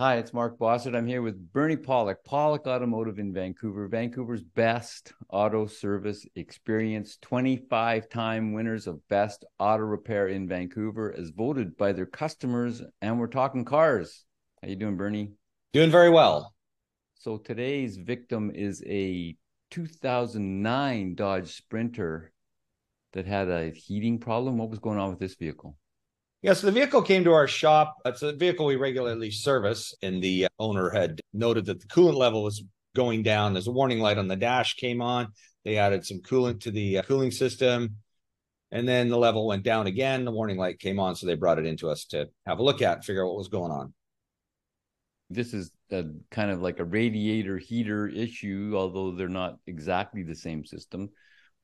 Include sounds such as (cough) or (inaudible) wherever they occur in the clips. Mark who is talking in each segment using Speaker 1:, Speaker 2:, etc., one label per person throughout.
Speaker 1: Hi, it's Mark Bossert. I'm here with Bernie Pawlik, Pawlik Automotive in Vancouver, Vancouver's best auto service experience, 25 time winners of best auto repair in Vancouver as voted by their customers. And we're talking cars. How you doing, Bernie?
Speaker 2: Doing very well.
Speaker 1: So today's victim is a 2009 Dodge Sprinter that had a heating problem. What was going on with this vehicle?
Speaker 2: Yes, the vehicle came to our shop. It's a vehicle we regularly service, and the owner had noted that the coolant level was going down. There's a warning light on the dash came on. They added some coolant to the uh, cooling system, and then the level went down again. The warning light came on, so they brought it into us to have a look at and figure out what was going on.
Speaker 1: This is a kind of like a radiator heater issue, although they're not exactly the same system.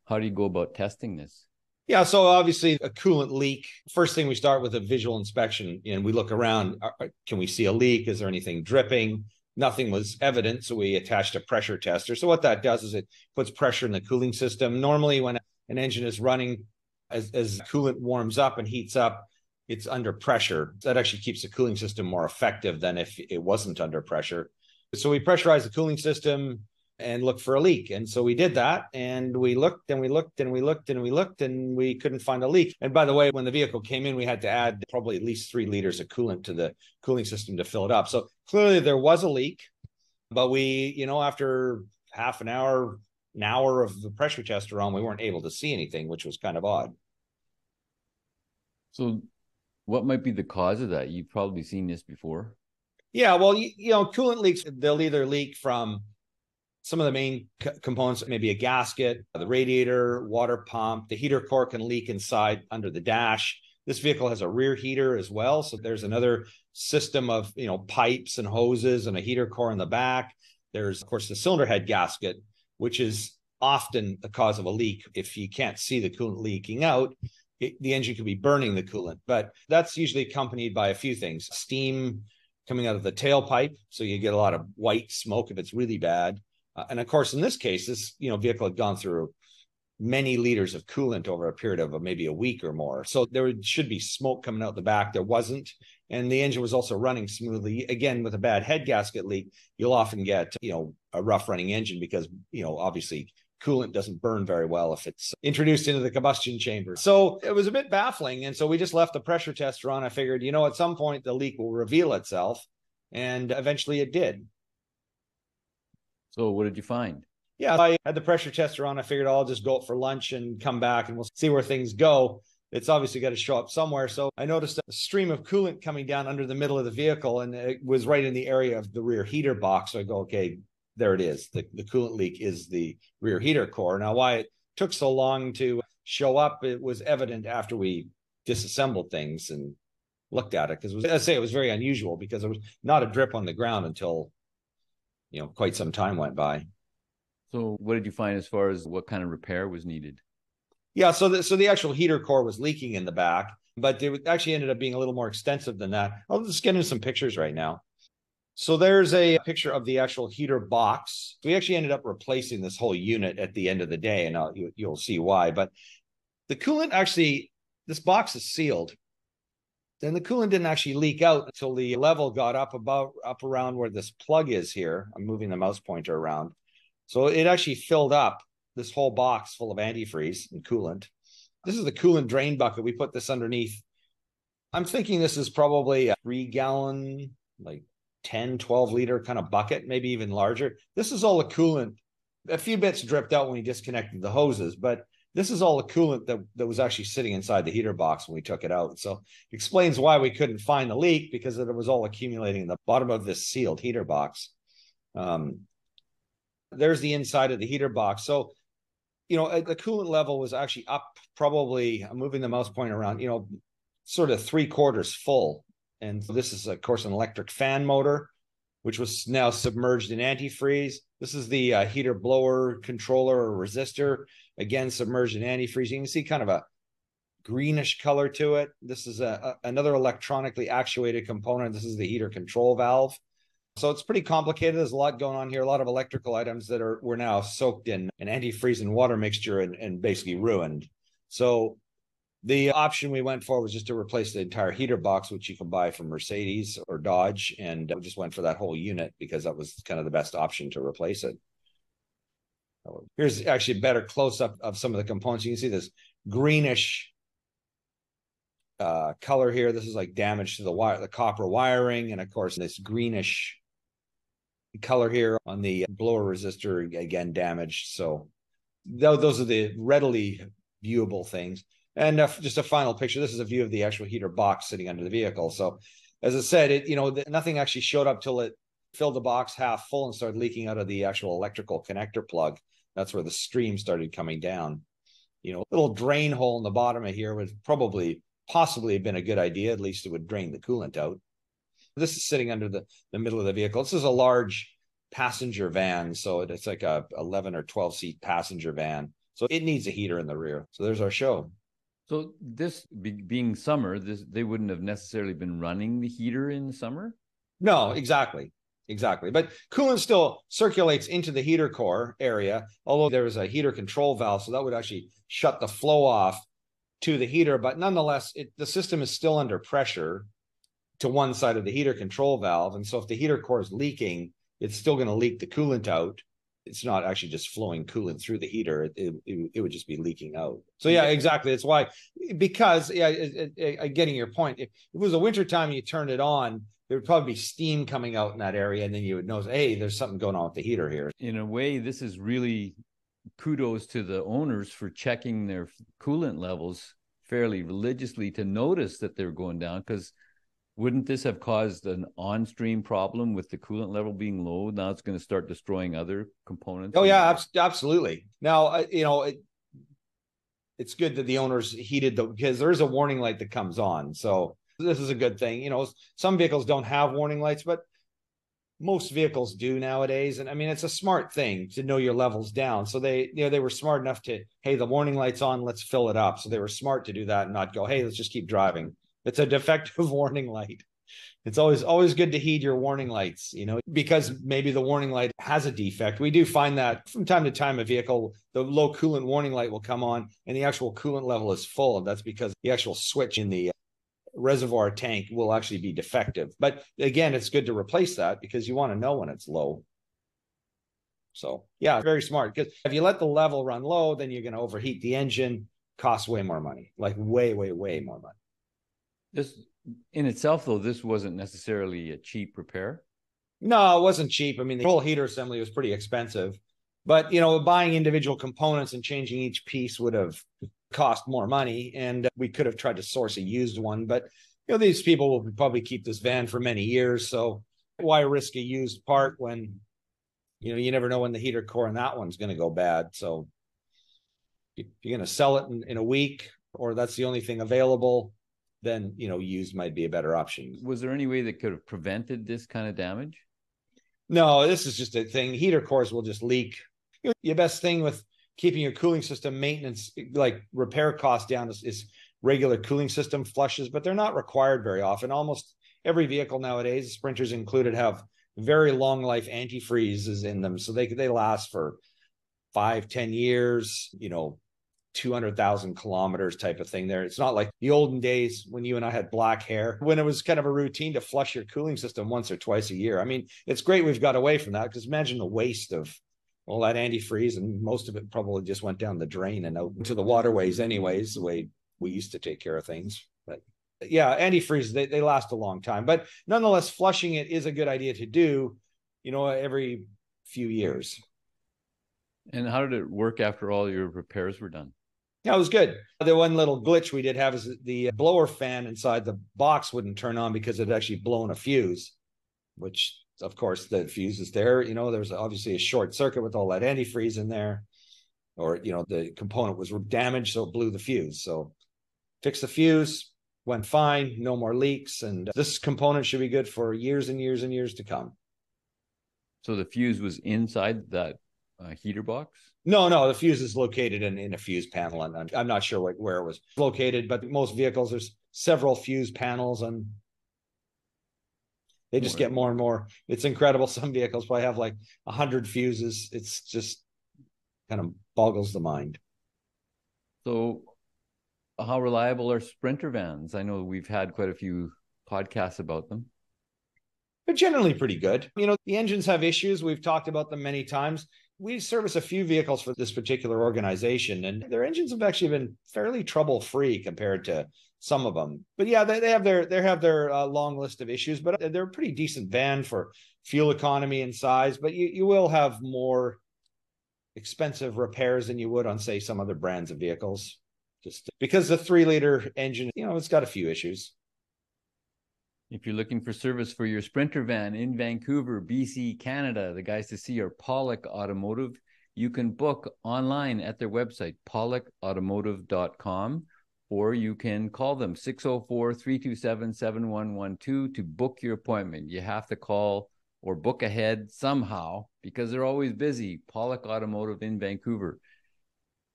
Speaker 1: How do you go about testing this?
Speaker 2: Yeah, so obviously a coolant leak. First thing we start with a visual inspection and we look around. Can we see a leak? Is there anything dripping? Nothing was evident, so we attached a pressure tester. So what that does is it puts pressure in the cooling system. Normally, when an engine is running, as, as coolant warms up and heats up, it's under pressure. That actually keeps the cooling system more effective than if it wasn't under pressure. So we pressurize the cooling system, and look for a leak. And so we did that and we looked and we looked and we looked and we looked and we couldn't find a leak. And by the way, when the vehicle came in, we had to add probably at least three liters of coolant to the cooling system to fill it up. So clearly there was a leak, but we, you know, after half an hour, an hour of the pressure tester on, we weren't able to see anything, which was kind of odd.
Speaker 1: So what might be the cause of that? You've probably seen this before.
Speaker 2: Yeah, well, you, you know, coolant leaks, they'll either leak from some of the main c- components, maybe a gasket, uh, the radiator, water pump, the heater core can leak inside under the dash. This vehicle has a rear heater as well. So there's another system of, you know, pipes and hoses and a heater core in the back. There's, of course, the cylinder head gasket, which is often the cause of a leak. If you can't see the coolant leaking out, it, the engine could be burning the coolant. But that's usually accompanied by a few things steam coming out of the tailpipe. So you get a lot of white smoke if it's really bad. Uh, and of course, in this case, this you know vehicle had gone through many liters of coolant over a period of maybe a week or more. So there should be smoke coming out the back. There wasn't. And the engine was also running smoothly. Again, with a bad head gasket leak, you'll often get, you know, a rough running engine because, you know, obviously coolant doesn't burn very well if it's introduced into the combustion chamber. So it was a bit baffling. And so we just left the pressure tester on. I figured, you know, at some point the leak will reveal itself. And eventually it did.
Speaker 1: So what did you find?
Speaker 2: Yeah, I had the pressure tester on. I figured oh, I'll just go out for lunch and come back and we'll see where things go. It's obviously got to show up somewhere. So I noticed a stream of coolant coming down under the middle of the vehicle and it was right in the area of the rear heater box. So I go, okay, there it is. The, the coolant leak is the rear heater core. Now, why it took so long to show up, it was evident after we disassembled things and looked at it because I say it was very unusual because there was not a drip on the ground until you know quite some time went by.
Speaker 1: So, what did you find as far as what kind of repair was needed?
Speaker 2: Yeah, so the, so the actual heater core was leaking in the back, but it actually ended up being a little more extensive than that. I'll just get into some pictures right now. So there's a picture of the actual heater box. We actually ended up replacing this whole unit at the end of the day, and I'll, you, you'll see why. But the coolant actually, this box is sealed, then the coolant didn't actually leak out until the level got up about up around where this plug is here. I'm moving the mouse pointer around. So it actually filled up this whole box full of antifreeze and coolant. This is the coolant drain bucket. We put this underneath. I'm thinking this is probably a three gallon, like 10, 12 liter kind of bucket, maybe even larger. This is all the coolant. A few bits dripped out when we disconnected the hoses, but this is all the coolant that, that was actually sitting inside the heater box when we took it out. So explains why we couldn't find the leak because it was all accumulating in the bottom of this sealed heater box. Um, there's the inside of the heater box. So, you know, the coolant level was actually up probably, I'm moving the mouse pointer around, you know, sort of three quarters full. And this is, of course, an electric fan motor, which was now submerged in antifreeze. This is the uh, heater blower controller or resistor again submerged in antifreeze. You can see kind of a greenish color to it. This is a, a, another electronically actuated component. This is the heater control valve. So it's pretty complicated. There's a lot going on here, a lot of electrical items that are were now soaked in an antifreeze and water mixture and, and basically ruined. So The option we went for was just to replace the entire heater box, which you can buy from Mercedes or Dodge. And we just went for that whole unit because that was kind of the best option to replace it. Here's actually a better close up of some of the components. You can see this greenish uh, color here. This is like damage to the wire, the copper wiring, and of course this greenish color here on the blower resistor again damaged. So those are the readily viewable things. And uh, just a final picture. This is a view of the actual heater box sitting under the vehicle. So, as I said, it you know nothing actually showed up till it filled the box half full and started leaking out of the actual electrical connector plug. That's where the stream started coming down. You know, a little drain hole in the bottom of here would probably possibly have been a good idea. At least it would drain the coolant out. This is sitting under the, the middle of the vehicle. This is a large passenger van. So it's like a 11 or 12 seat passenger van. So it needs a heater in the rear. So there's our show.
Speaker 1: So this be, being summer, this they wouldn't have necessarily been running the heater in the summer.
Speaker 2: No, exactly, exactly. But coolant still circulates into the heater core area, although there is a heater control valve, so that would actually shut the flow off to the heater. But nonetheless, it, the system is still under pressure to one side of the heater control valve, and so if the heater core is leaking, it's still going to leak the coolant out it's not actually just flowing coolant through the heater. It, it, it would just be leaking out. So yeah, exactly. That's why, because yeah, it, it, getting your point. If it was a winter time, you turned it on, there would probably be steam coming out in that area, and then you would know, hey, there's something going on with the heater here.
Speaker 1: In a way, this is really kudos to the owners for checking their coolant levels fairly religiously to notice that they're going down because wouldn't this have caused an on-stream problem with the coolant level being low? Now it's going to start destroying other components.
Speaker 2: Oh yeah, ab- absolutely. Now uh, you know it, it's good that the owners heated the because there is a warning light that comes on. So this is a good thing. You know, some vehicles don't have warning lights, but most vehicles do nowadays. And I mean, it's a smart thing to know your levels down. So they, you know, they were smart enough to, hey, the warning light's on, let's fill it up. So they were smart to do that and not go, hey, let's just keep driving. It's a defective (laughs) warning light. It's always always good to heed your warning lights, you know, because maybe the warning light has a defect. We do find that from time to time a vehicle, the low coolant warning light will come on and the actual coolant level is full. That's because the actual switch in the uh, reservoir tank will actually be defective. But again, it's good to replace that because you want to know when it's low. So yeah, very smart. Because if you let the level run low, then you're going to overheat the engine, cost way more money, like way, way, way more money.
Speaker 1: This in itself, though, this wasn't necessarily a cheap repair.
Speaker 2: No, it wasn't cheap. I mean, the whole heater assembly was pretty expensive, but you know, buying individual components and changing each piece would have cost more money, and we could have tried to source a used one. But you know, these people will probably keep this van for many years, so why risk a used part when you know you never know when the heater core in that one's going to go bad. So you're going to sell it in, in a week, or that's the only thing available then you know used might be a better option.
Speaker 1: Was there any way that could have prevented this kind of damage?
Speaker 2: No, this is just a thing. Heater cores will just leak. Your best thing with keeping your cooling system maintenance, like repair costs down, is, is regular cooling system flushes, but they're not required very often. Almost every vehicle nowadays, sprinters included, have very long life antifreezes in them, so they they last for five, ten years. You know, 200,000 kilometers type of thing there. It's not like the olden days when you and I had black hair, (laughs) when it was kind of a routine to flush your cooling system once or twice a year. I mean, it's great we've got away from that because imagine the waste of all that antifreeze and most of it probably just went down the drain and out into the waterways anyways, the way we used to take care of things. But yeah, antifreeze, they, they last a long time. But nonetheless, flushing it is a good idea to do, you know, every few years.
Speaker 1: And how did it work after all your repairs were done?
Speaker 2: Yeah, it was good. The one little glitch we did have is the blower fan inside the box wouldn't turn on because it actually blown a fuse, which of course the fuse is there. You know, there's obviously a short circuit with all that antifreeze in there, or you know, the component was damaged, so it blew the fuse. So fix the fuse, went fine, no more leaks, and this component should be good for years and years and years to come.
Speaker 1: So the fuse was inside that uh, heater box?
Speaker 2: No, no, the fuse is located in, in a fuse panel, and I'm, I'm not sure what, where it was located, but most vehicles there's several fuse panels, and they just get more and more. It's incredible. (laughs) Some vehicles probably have like a hundred fuses. It's just kind of boggles the mind.
Speaker 1: So, how reliable are Sprinter vans? I know we've had quite a few podcasts about them.
Speaker 2: They're generally pretty good. You know, the engines have issues. We've talked about them many times. We service a few vehicles for this particular organization, and their engines have actually been fairly trouble free compared to some of them. But yeah, they, they have their they have their uh, long list of issues, but they're a pretty decent van for fuel economy and size. But you you will have more expensive repairs than you would on say some other brands of vehicles, just because the three liter engine, you know, it's got a few issues.
Speaker 1: If you're looking for service for your Sprinter van in Vancouver, BC, Canada, the guys to see are Pawlik Automotive. You can book online at their website, pawlikautomotive.com, or you can call them 604 327 7112 to book your appointment. You have to call or book ahead somehow because they're always busy. Pawlik Automotive in Vancouver.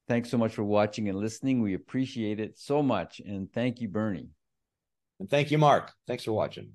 Speaker 1: Thanks so much for watching and listening. We appreciate it so much. And thank you, Bernie.
Speaker 2: And thank you, Mark. Thanks for watching.